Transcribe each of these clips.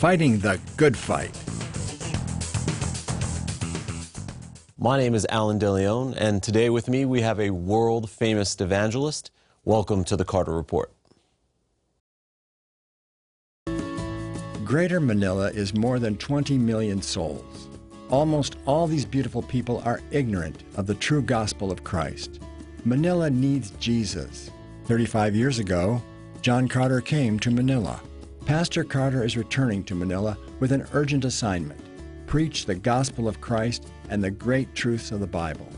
fighting the good fight. My name is Alan DeLeon, and today with me we have a world famous evangelist. Welcome to the Carter Report. Greater Manila is more than 20 million souls. Almost all these beautiful people are ignorant of the true gospel of Christ. Manila needs Jesus. 35 years ago, John Carter came to Manila. Pastor Carter is returning to Manila with an urgent assignment preach the gospel of Christ and the great truths of the Bible.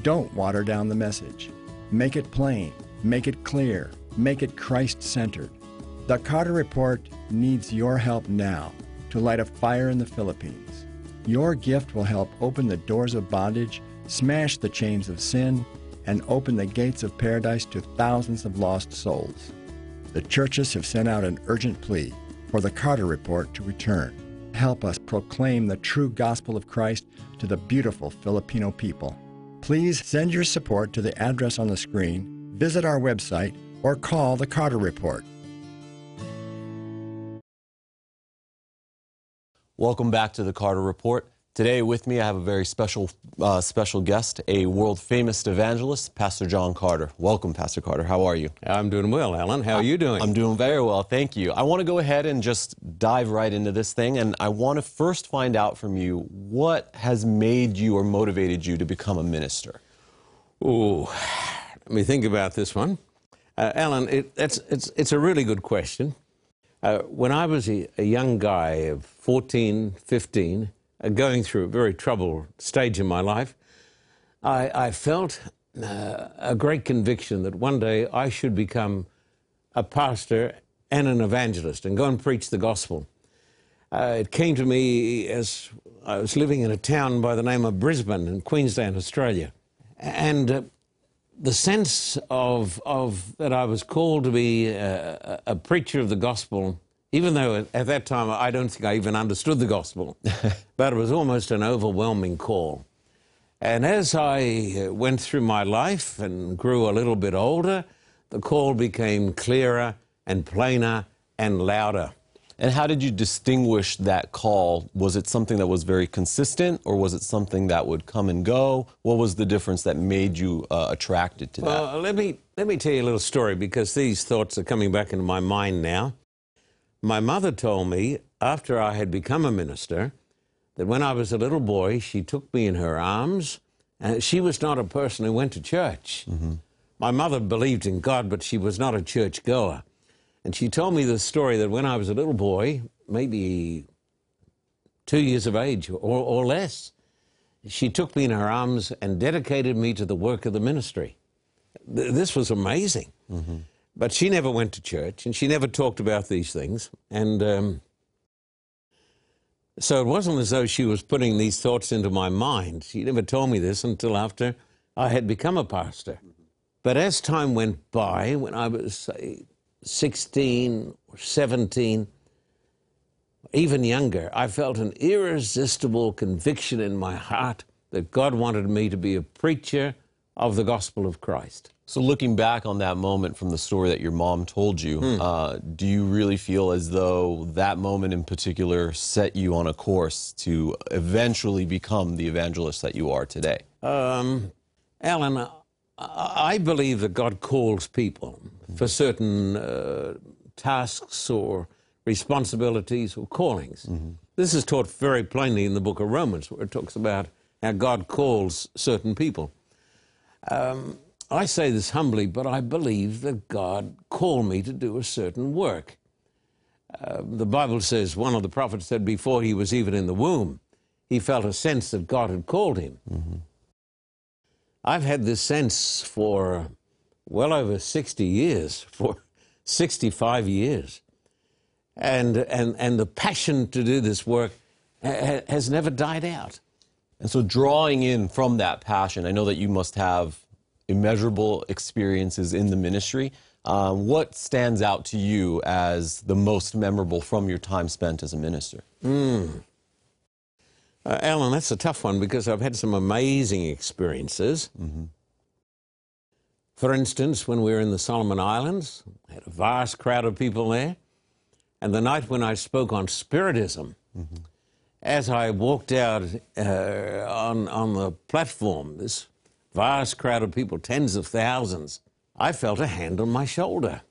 Don't water down the message. Make it plain, make it clear, make it Christ centered. The Carter Report needs your help now to light a fire in the Philippines. Your gift will help open the doors of bondage, smash the chains of sin, and open the gates of paradise to thousands of lost souls. The churches have sent out an urgent plea for the Carter Report to return help us proclaim the true gospel of Christ to the beautiful Filipino people. Please send your support to the address on the screen, visit our website, or call the Carter Report. Welcome back to the Carter Report. Today with me I have a very special uh, special guest, a world famous evangelist, Pastor John Carter. Welcome, Pastor Carter. How are you? I'm doing well, Alan. How are you doing? I'm doing very well, thank you. I want to go ahead and just dive right into this thing, and I want to first find out from you what has made you or motivated you to become a minister. Ooh, let me think about this one. Uh, Alan, it, it's, it's a really good question. Uh, when I was a, a young guy of 14, 15, uh, going through a very troubled stage in my life, I, I felt uh, a great conviction that one day I should become a pastor and an evangelist and go and preach the gospel. Uh, it came to me as I was living in a town by the name of Brisbane in Queensland, Australia. And uh, the sense of, of that I was called to be a, a preacher of the gospel even though at that time I don't think I even understood the gospel, but it was almost an overwhelming call. And as I uh, went through my life and grew a little bit older, the call became clearer and plainer and louder. And how did you distinguish that call? Was it something that was very consistent, or was it something that would come and go? What was the difference that made you uh, attracted to that? Well, let me let me tell you a little story because these thoughts are coming back into my mind now. My mother told me after I had become a minister that when I was a little boy, she took me in her arms. And she was not a person who went to church. Mm-hmm. My mother believed in God, but she was not a church goer. And she told me the story that when I was a little boy, maybe two years of age or, or less, she took me in her arms and dedicated me to the work of the ministry. This was amazing. Mm-hmm. But she never went to church and she never talked about these things. And um, so it wasn't as though she was putting these thoughts into my mind. She never told me this until after I had become a pastor. But as time went by, when I was, say, 16 or 17, even younger, I felt an irresistible conviction in my heart that God wanted me to be a preacher of the gospel of Christ. So, looking back on that moment from the story that your mom told you, hmm. uh, do you really feel as though that moment in particular set you on a course to eventually become the evangelist that you are today? Um, Alan, I believe that God calls people for certain uh, tasks or responsibilities or callings. Mm-hmm. This is taught very plainly in the book of Romans, where it talks about how God calls certain people. Um, I say this humbly, but I believe that God called me to do a certain work. Uh, the Bible says, one of the prophets said, before he was even in the womb, he felt a sense that God had called him. Mm-hmm. I've had this sense for well over 60 years, for 65 years. And, and, and the passion to do this work ha- has never died out. And so, drawing in from that passion, I know that you must have immeasurable experiences in the ministry. Uh, what stands out to you as the most memorable from your time spent as a minister? Uh, Alan, that's a tough one because I've had some amazing experiences. For instance, when we were in the Solomon Islands, I had a vast crowd of people there. And the night when I spoke on Spiritism, as I walked out uh, on, on the platform, this vast crowd of people, tens of thousands, I felt a hand on my shoulder.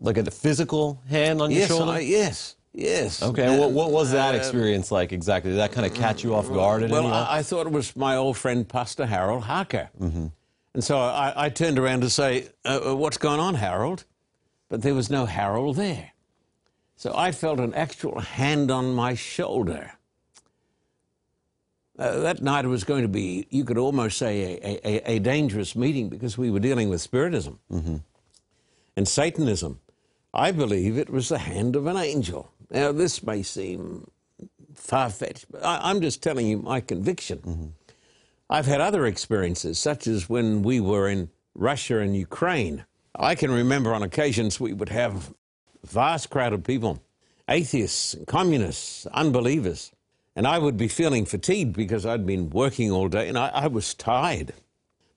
Like a physical hand on your Yes, shoulder? I, yes, yes. Okay, and what, what was that Uh, experience like exactly? Did that kind of catch you off guard at Well. I, I thought it was my old friend Pastor Harold Harker. And so I, I turned around to say, uh, uh, What's going on, Harold? But there was no Harold there. So I felt an actual hand on my shoulder. Uh, that night it was going to be, you could almost say, a, a, a dangerous meeting because we were dealing with Spiritism and Satanism. I believe it was the hand of an angel. Now, this may seem far fetched, but I, I'm just telling you my conviction. I've had other experiences, such as when we were in Russia and Ukraine. I can remember on occasions we would have a vast crowd of people, atheists, communists, unbelievers, and I would be feeling fatigued because I'd been working all day and I, I was tired.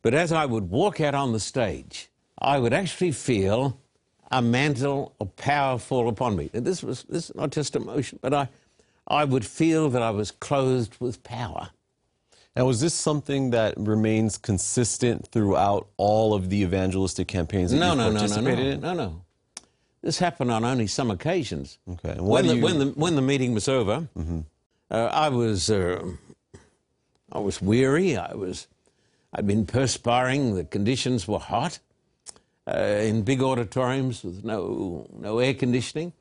But as I would walk out on the stage, I would actually feel a mantle of power fall upon me. And this was this is not just emotion, but I, I would feel that I was clothed with power. Now, is this something that remains consistent throughout all of the evangelistic campaigns that No, you've no, no, no, no, in? no, no. This happened on only some occasions. Okay, When the, you- when the when the meeting was over, mm-hmm. Uh, I was uh, I was weary. I was I'd been perspiring. The conditions were hot uh, in big auditoriums with no no air conditioning.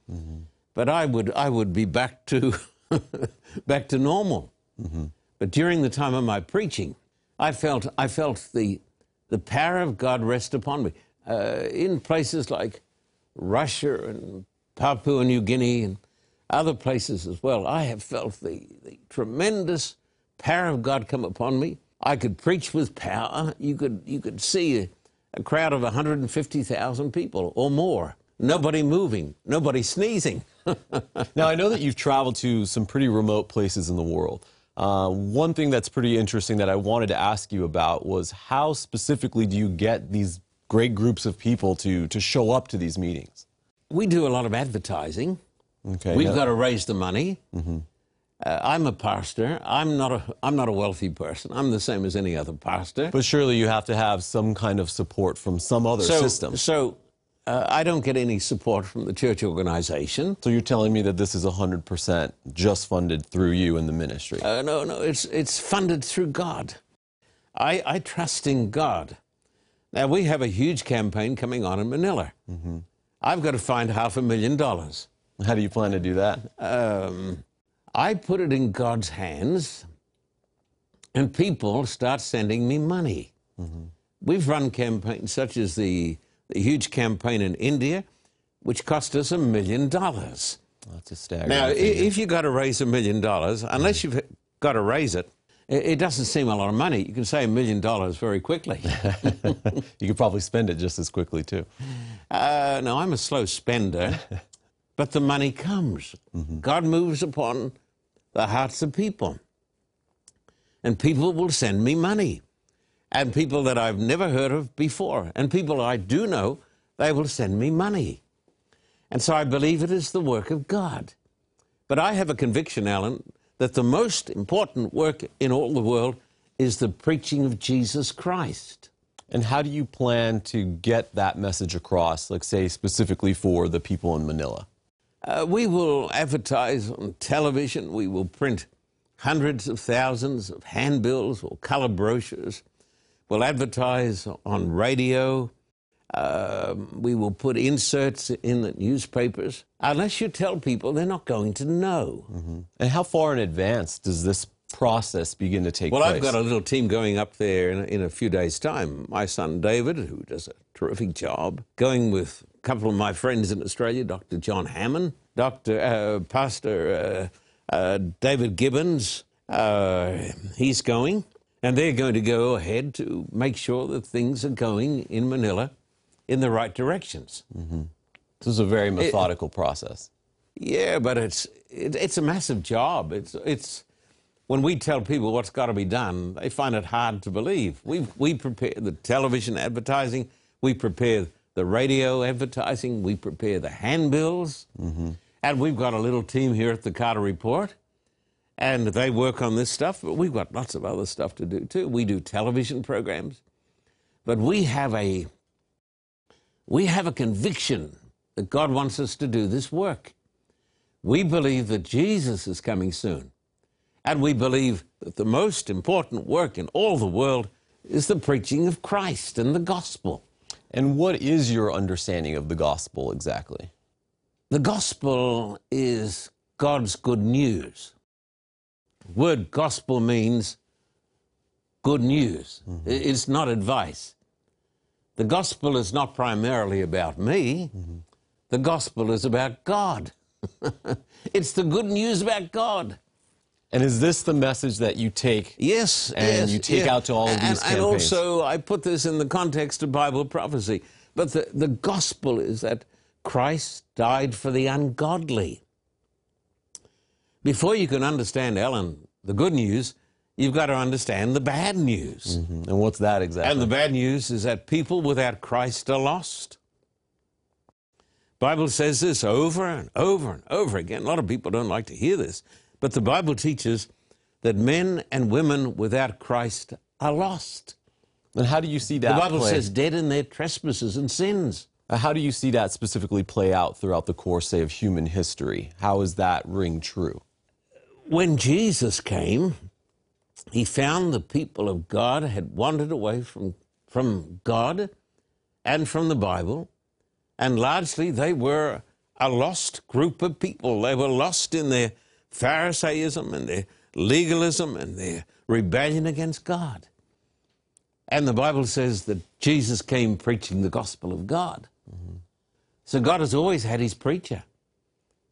But I would I would be back to back to normal. But during the time of my preaching, I felt I felt the the power of God rest upon me uh, in places like Russia and Papua New Guinea and other places as well. I have felt the, the tremendous power of God come upon me. I could preach with power. You could you could see a, a crowd of 150,000 people or more. Nobody moving, nobody sneezing. Now, I know that you've traveled to some pretty remote places in the world. Uh, one thing that's pretty interesting that I wanted to ask you about was how specifically do you get these great groups of people to, to show up to these meetings? we do a lot of advertising. Okay. We've now- got to raise the money. Uh, I'm a pastor. I'm not a, I'm not a wealthy person. I'm the same as any other pastor. but surely you have to have some kind of support from some other so, system. So uh, I don't get any support from the church organization. So you're telling me that this is 100% just funded through you and the ministry? Uh, no, no, it's, it's funded through God. I, I trust in God. Now, we have a huge campaign coming on in Manila. I've got to find half a million dollars. How do you plan to do that? um, I put it in God's hands, and people start sending me money. We've run campaigns such as the, the huge campaign in India, which cost us a million dollars. That's a staggering. Now, figure. if you've got to raise a million dollars, unless you've got to raise it, it it doesn't seem a lot of money. You can say a million dollars very quickly. you could probably spend it just as quickly too. Uh, no, I'm a slow spender, but the money comes. Mm-hmm. God moves upon the hearts of people. And people will send me money. And people that I've never heard of before. And people I do know, they will send me money. And so I believe it is the work of God. But I have a conviction, Alan, that the most important work in all the world is the preaching of Jesus Christ. And how do you plan to get that message across, like say specifically for the people in Manila? Uh, we will advertise on television. We will print hundreds of thousands of handbills or color brochures. We'll advertise on radio. Um, we will put inserts in the newspapers. Unless you tell people, they're not going to know. And how far in advance does this process begin to take Well, place? I've got a little team going up there in, in a few days' time. My son David, who does a terrific job, going with couple of my friends in Australia, Dr. John Hammond, Dr. Uh, Pastor uh, uh, David Gibbons, uh, he's going, and they're going to go ahead to make sure that things are going in Manila in the right directions. This is a very methodical process. Yeah, but it's it, it's a massive job. It's it's when we tell people what's got to be done, they find it hard to believe. We we prepare the television advertising, we prepare the radio advertising, we prepare the handbills, mm-hmm. and we've got a little team here at the Carter Report, and they work on this stuff. But we've got lots of other stuff to do too. We do television programs, but we have a we have a conviction that God wants us to do this work. We believe that Jesus is coming soon. And we believe that the most important work in all the world is the preaching of Christ and the gospel. And what is your understanding of the gospel exactly? The gospel is God's good news. The word gospel means good news. Mm-hmm. It's not advice. The gospel is not primarily about me. Mm-hmm. The gospel is about God. it's the good news about God. And is this the message that you take? Yes, And yes, you take yes. out to all of and, these and campaigns. also, I put this in the context of Bible prophecy. But the, the gospel is that Christ died for the ungodly. Before you can understand, Alan, the good news, you've got to understand the bad news. Mm-hmm. And what's that exactly? And the bad news is that people without Christ are lost. Bible says this over and over and over again. A lot of people don't like to hear this, but the Bible teaches that men and women without Christ are lost. and how do you see that The Bible play? says dead in their trespasses and sins. Uh, How do you see that specifically play out throughout the course, say, of human history? How is that ring true? When Jesus came, he found the people of God had wandered away from, from God and from the Bible, and largely they were a lost group of people. They were lost in their Pharisaism and their legalism and their rebellion against God. And the Bible says that Jesus came preaching the gospel of God. So God has always had his preacher.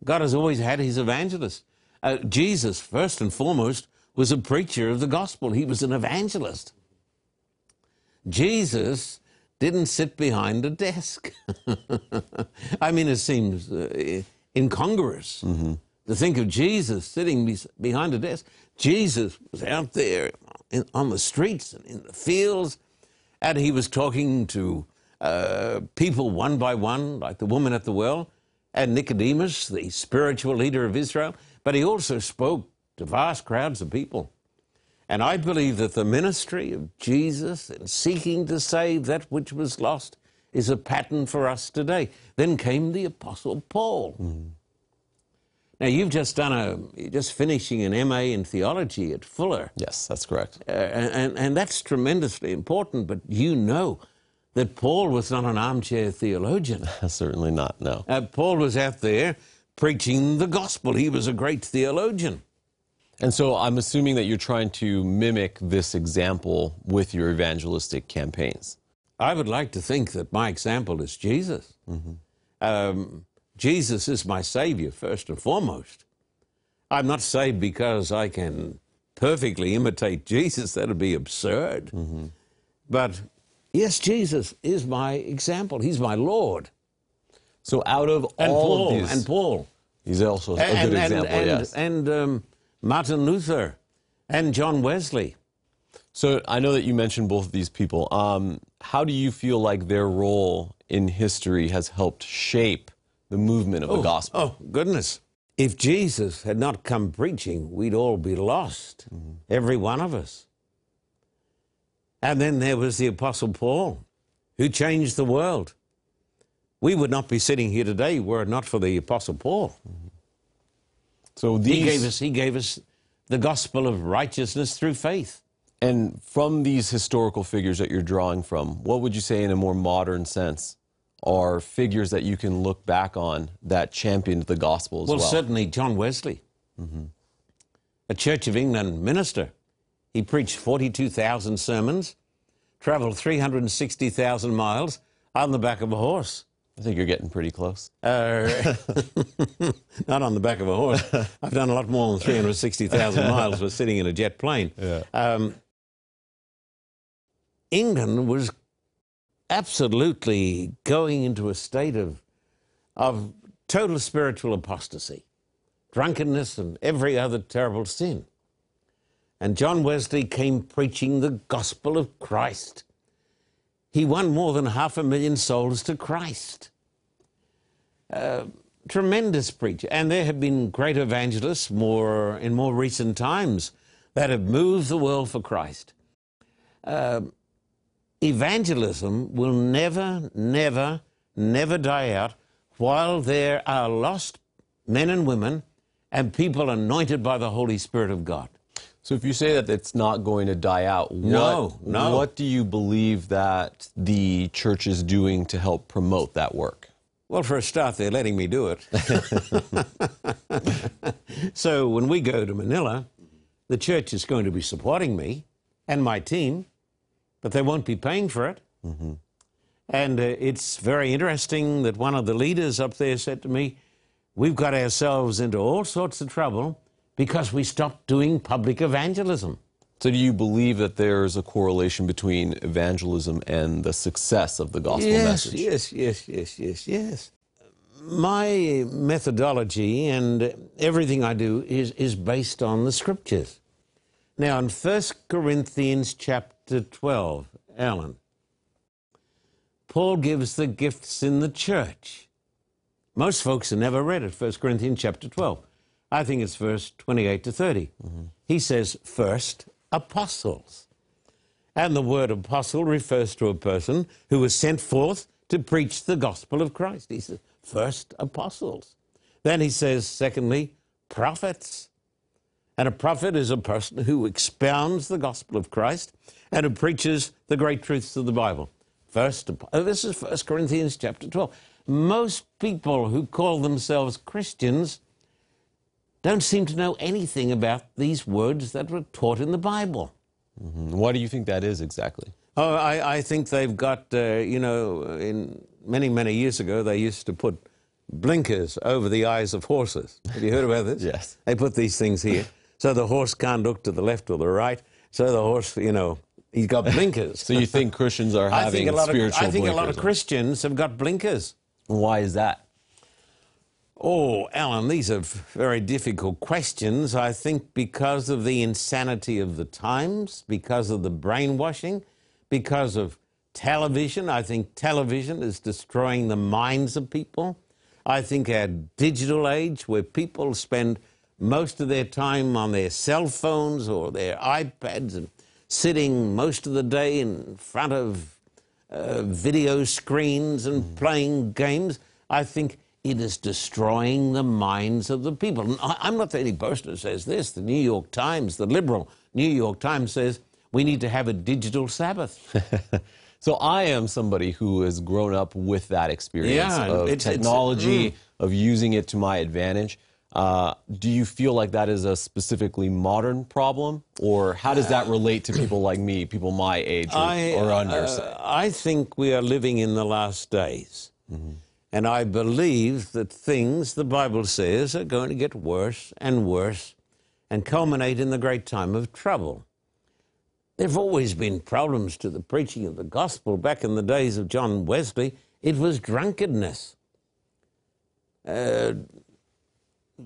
God has always had his evangelist. Uh, Jesus, first and foremost, was a preacher of the gospel. He was an evangelist. Jesus didn't sit behind a desk. I mean, it seems uh, incongruous to think of Jesus sitting behind a desk. Jesus was out there in, on the streets and in the fields, and he was talking to uh, people one by one, like the woman at the well, and Nicodemus, the spiritual leader of Israel. But he also spoke to vast crowds of people. And I believe that the ministry of Jesus in seeking to save that which was lost is a pattern for us today. Then came the Apostle Paul. Now, you've just done a, you're just finishing an MA in theology at Fuller. Yes, that's correct. Uh, and, and that's tremendously important, but you know that Paul was not an armchair theologian. Certainly not, no. Uh, Paul was out there preaching the gospel. He was a great theologian. And so I'm assuming that you're trying to mimic this example with your evangelistic campaigns. I would like to think that my example is Jesus. Um, Jesus is my Savior, first and foremost. I'm not saved because I can perfectly imitate Jesus. That would be absurd. But yes, Jesus is my example. He's my Lord. So out of And all Paul. of these, And Paul. he's also a good and, example, and, yes. and um, Martin Luther and John Wesley. So I know that you mentioned both of these people. Um, how do you feel like their role in history has helped shape the movement of the oh, gospel? Oh, goodness. If Jesus had not come preaching, we'd all be lost, mm-hmm. every one of us. And then there was the Apostle Paul, who changed the world. We would not be sitting here today were it not for the Apostle Paul. Mm-hmm. So these, He gave us, he gave us the gospel of righteousness through faith. and from these historical figures that you're drawing from, what would you say in a more modern sense are figures that you can look back on that championed the gospel as Well, well? certainly John Wesley, a Church of England minister. He preached 42,000 sermons, traveled 360,000 miles on the back of a horse. I think you're getting pretty close. Uh, not on the back of a horse. I've done a lot more than 360,000 miles with sitting in a jet plane. Yeah. Um, England was absolutely going into a state of, of total spiritual apostasy, drunkenness, and every other terrible sin. And John Wesley came preaching the gospel of Christ. He won more than half a million souls to Christ. Uh, tremendous preacher. And there have been great evangelists more in more recent times that have moved the world for Christ. Uh, evangelism will never, never, never die out while there are lost men and women and people anointed by the Holy Spirit of God. So if you say that it's not going to die out, No, what, no. what do you believe that the church is doing to help promote that work? Well, for a start, they're letting me do it. so when we go to Manila, the church is going to be supporting me and my team, but they won't be paying for it. And uh, it's very interesting that one of the leaders up there said to me, We've got ourselves into all sorts of trouble because we stopped doing public evangelism. So do you believe that there's a correlation between evangelism and the success of the gospel yes, message? Yes, yes, yes, yes, yes. Yes. My methodology and everything I do is, is based on the scriptures. Now, in 1 Corinthians chapter 12, Alan, Paul gives the gifts in the church. Most folks have never read it, 1 Corinthians chapter 12. I think it's verse 28 to 30. Mm-hmm. He says, first, apostles. And the word apostle refers to a person who was sent forth to preach the gospel of Christ. He says, first apostles. Then he says, secondly, prophets. And a prophet is a person who expounds the gospel of Christ and who preaches the great truths of the Bible. First, oh, this is 1 Corinthians chapter 12. Most people who call themselves Christians don't seem to know anything about these words that were taught in the Bible. What do you think that is exactly? Oh, I, I think they've got, uh, you know, in many, many years ago, they used to put blinkers over the eyes of horses. Have you heard about this? Yes. They put these things here so the horse can't look to the left or the right. So the horse, you know, he's got blinkers. So you think Christians are I having think a lot of I think a lot of? Christians have got blinkers. Why is that? Oh, Alan, these are very difficult questions. I think because of the insanity of the times, because of the brainwashing, because of television. I think television is destroying the minds of people. I think our digital age, where people spend most of their time on their cell phones or their iPads and sitting most of the day in front of uh, video screens and playing games, I think it is destroying the minds of the people. And I, I'm not the only person who says this. The New York Times, the liberal New York Times says we need to have a digital Sabbath. So I am somebody who has grown up with that experience Yeah, of it's- it's- technology, of using it to my advantage. Uh, do you feel like that is a specifically modern problem, or how does that relate to people like me, people my age or, I, or under? uh. I think we are living in the last days. And I believe that things, the Bible says, are going to get worse and worse and culminate in the great time of trouble. There have always been problems to the preaching of the gospel. Back in the days of John Wesley, it was drunkenness. Uh,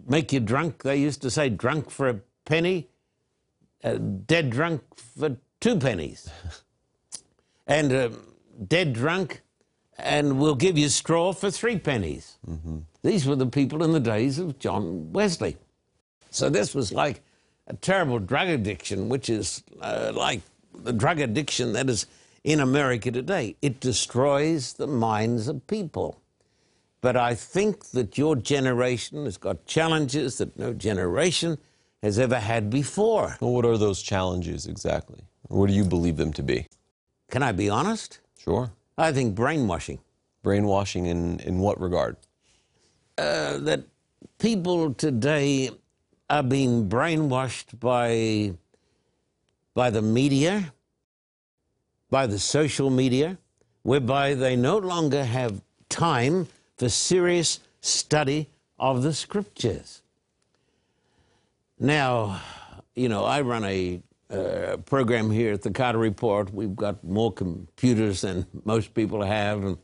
make you drunk, they used to say, drunk for a penny, uh, dead drunk for two pennies. and uh, dead drunk, and we'll give you straw for three pennies. These were the people in the days of John Wesley. So this was like a terrible drug addiction, which is uh, like the drug addiction that is in America today. It destroys the minds of people. But I think that your generation has got challenges that no generation has ever had before. Well, what are those challenges exactly? What do you believe them to be? Can I be honest? Sure. I think brainwashing. Brainwashing in, in what regard? Uh, that people today are being brainwashed by, by the media, by the social media, whereby they no longer have time for serious study of the scriptures. Now, you know, I run a uh, program here at the Carter Report. We've got more computers than most people have. And,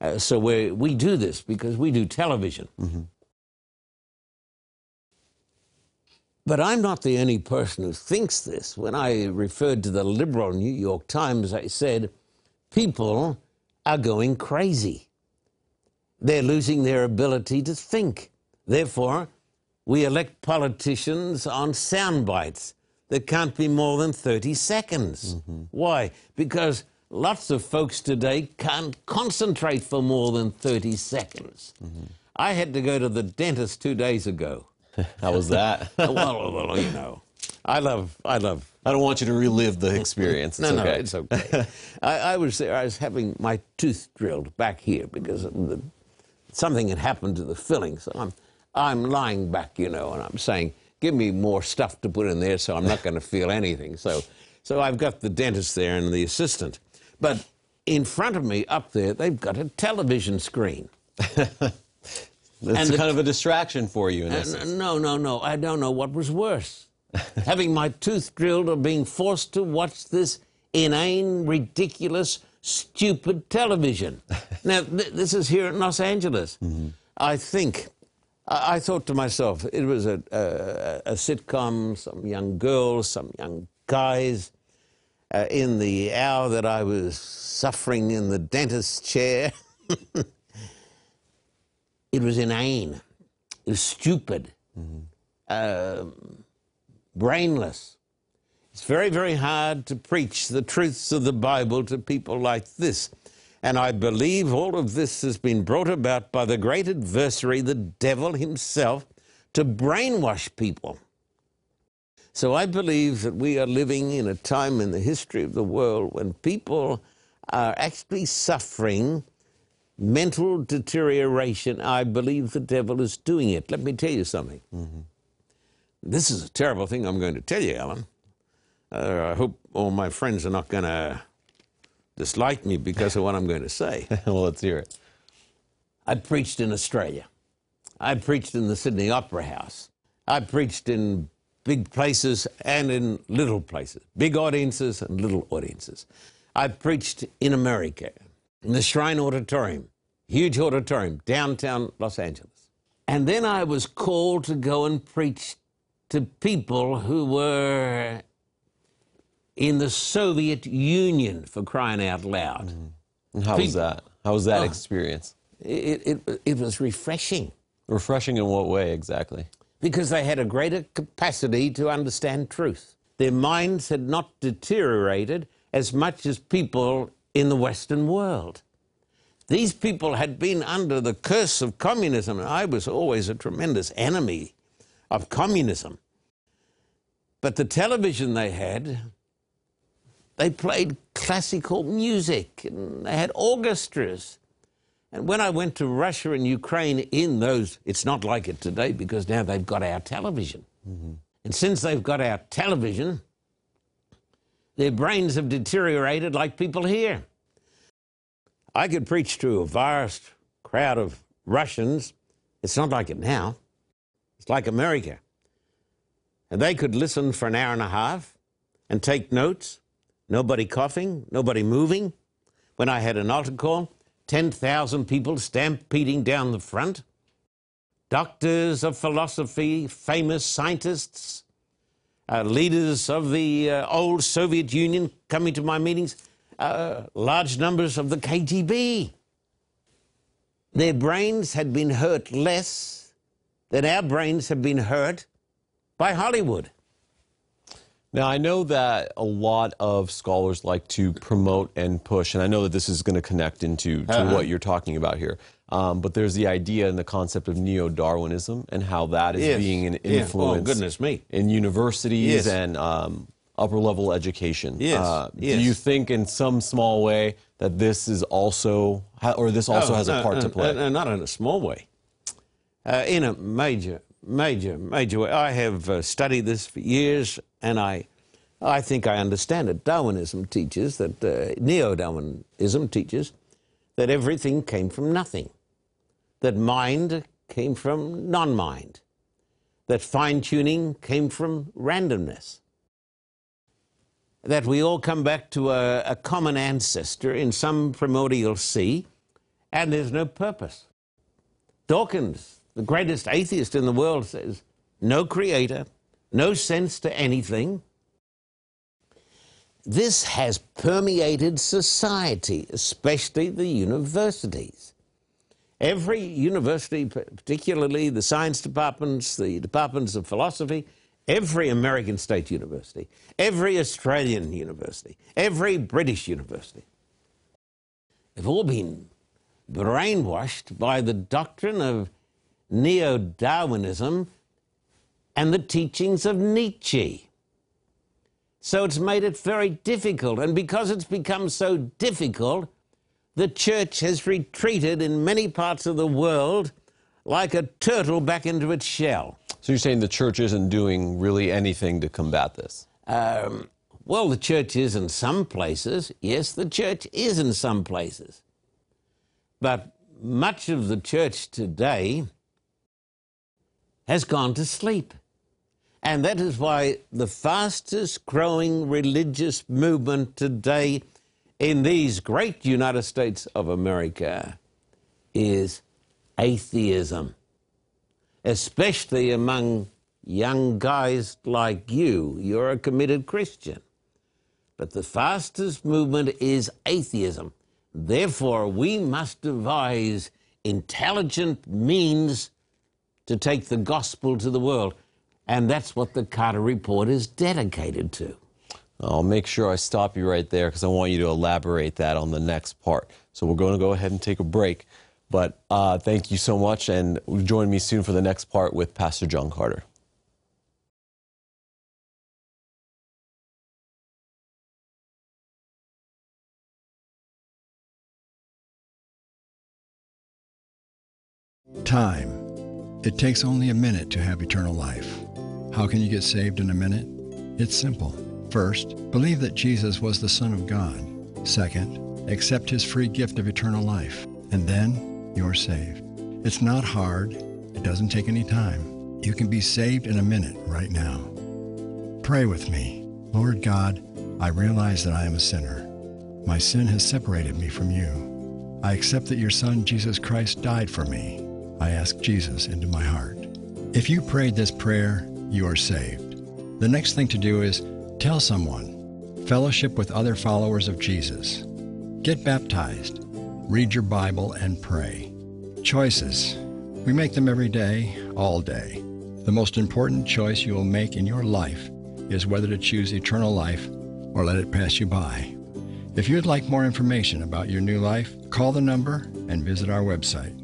uh, so we we do this because we do television. Mm-hmm. But I'm not the only person who thinks this. When I referred to the liberal New York Times, I said, people are going crazy. They're losing their ability to think. Therefore, we elect politicians on sound bites that can't be more than 30 seconds. Mm-hmm. Why? Because lots of folks today can't concentrate for more than 30 seconds. Mm-hmm. I had to go to the dentist two days ago. How was that? well, well, you know, I love, I love. I don't want you to relive the experience. It's no, okay. no, it's okay. I, I, was there. I was having my tooth drilled back here because the, something had happened to the filling. So I'm, I'm lying back, you know, and I'm saying, give me more stuff to put in there, so I'm not going to feel anything. So, so I've got the dentist there and the assistant, but in front of me up there, they've got a television screen. That's and kind of a distraction for you, in uh, No, no, no. I don't know what was worse. Having my tooth drilled or being forced to watch this inane, ridiculous, stupid television. now, th- this is here in Los Angeles. Mm-hmm. I think, I-, I, thought to myself, it was a, a, a, sitcom, some young girls, some young guys. Uh, in the hour that I was suffering in the dentist's chair, it was inane, it was stupid, mm-hmm. uh, brainless. It's very, very hard to preach the truths of the Bible to people like this. And I believe all of this has been brought about by the great adversary, the devil himself, to brainwash people. So I believe that we are living in a time in the history of the world when people are actually suffering mental deterioration, I believe the devil is doing it. Let me tell you something. Mm-hmm. This is a terrible thing I'm going to tell you, Alan. Uh, I hope all my friends are not going to dislike me because of what I'm going to say. well, let's hear it. I preached in Australia. I preached in the Sydney Opera House. I preached in big places and in little places, big audiences and little audiences. I preached in America in the Shrine Auditorium, huge auditorium, downtown Los Angeles. And then I was called to go and preach to people who were in the Soviet Union, for crying out loud. Mm. And how people, was that? How was that oh, experience? It, it, it was refreshing. Refreshing in what way exactly? Because they had a greater capacity to understand truth. Their minds had not deteriorated as much as people in the Western world. These people had been under the curse of communism, and I was always a tremendous enemy of communism. But the television they had, they played classical music, and they had orchestras. And when I went to Russia and Ukraine in those, it's not like it today because now they've got our television. Mm-hmm. And since they've got our television, their brains have deteriorated like people here. I could preach to a vast crowd of Russians. It's not like it now. It's like America. And they could listen for an hour and a half and take notes. Nobody coughing, nobody moving. When I had an altar call, 10,000 people stampeding down the front. Doctors of philosophy, famous scientists, uh, leaders of the uh, old Soviet Union coming to my meetings, uh, large numbers of the KGB. Their brains had been hurt less than our brains have been hurt by Hollywood. Now, I know that a lot of scholars like to promote and push, and I know that this is going to connect into to uh-huh. what you're talking about here. Um, but there's the idea and the concept of neo Darwinism and how that is yes. being an influence yeah. oh, goodness me. in universities yes. and um, upper level education. Yes. Uh, yes. Do you think, in some small way, that this is also, or this also oh, has a part to play? Uh, not in a small way. Uh, in a major, major, major. I have uh, studied this for years, and I, I think I understand it. Darwinism teaches that uh, neo-Darwinism teaches that everything came from nothing, that mind came from non mind, that fine tuning came from randomness, that we all come back to a, a, common ancestor in some primordial sea, and there's no purpose. Dawkins, the greatest atheist in the world, says no creator, no sense to anything. This has permeated society, especially the universities. Every university, particularly the science departments, the departments of philosophy, every American state university, every Australian university, every British university, have all been brainwashed by the doctrine of neo Darwinism and the teachings of Nietzsche. So it's made it very difficult. And because it's become so difficult, the church has retreated in many parts of the world like a turtle back into its shell. So you're saying the church isn't doing really anything to combat this? Um, well, the church is in some places. Yes, the church is in some places. But much of the church today has gone to sleep. And that is why the fastest growing religious movement today in these great United States of America is atheism, especially among young guys like you. You're a committed Christian. But the fastest movement is atheism. Therefore, we must devise intelligent means to take the gospel to the world. And that's what the Carter Report is dedicated to. I'll make sure I stop you right there because I want you to elaborate that on the next part. So we're going to go ahead and take a break. But uh, thank you so much, and join me soon for the next part with Pastor John Carter. Time. It takes only a minute to have eternal life. How can you get saved in a minute? It's simple. First, believe that Jesus was the Son of God. Second, accept his free gift of eternal life. And then you're saved. It's not hard. It doesn't take any time. You can be saved in a minute right now. Pray with me. Lord God, I realize that I am a sinner. My sin has separated me from you. I accept that your Son, Jesus Christ, died for me. I ask Jesus into my heart. If you prayed this prayer, you are saved. The next thing to do is tell someone. Fellowship with other followers of Jesus. Get baptized. Read your Bible and pray. Choices. We make them every day, all day. The most important choice you will make in your life is whether to choose eternal life or let it pass you by. If you'd like more information about your new life, call the number and visit our website.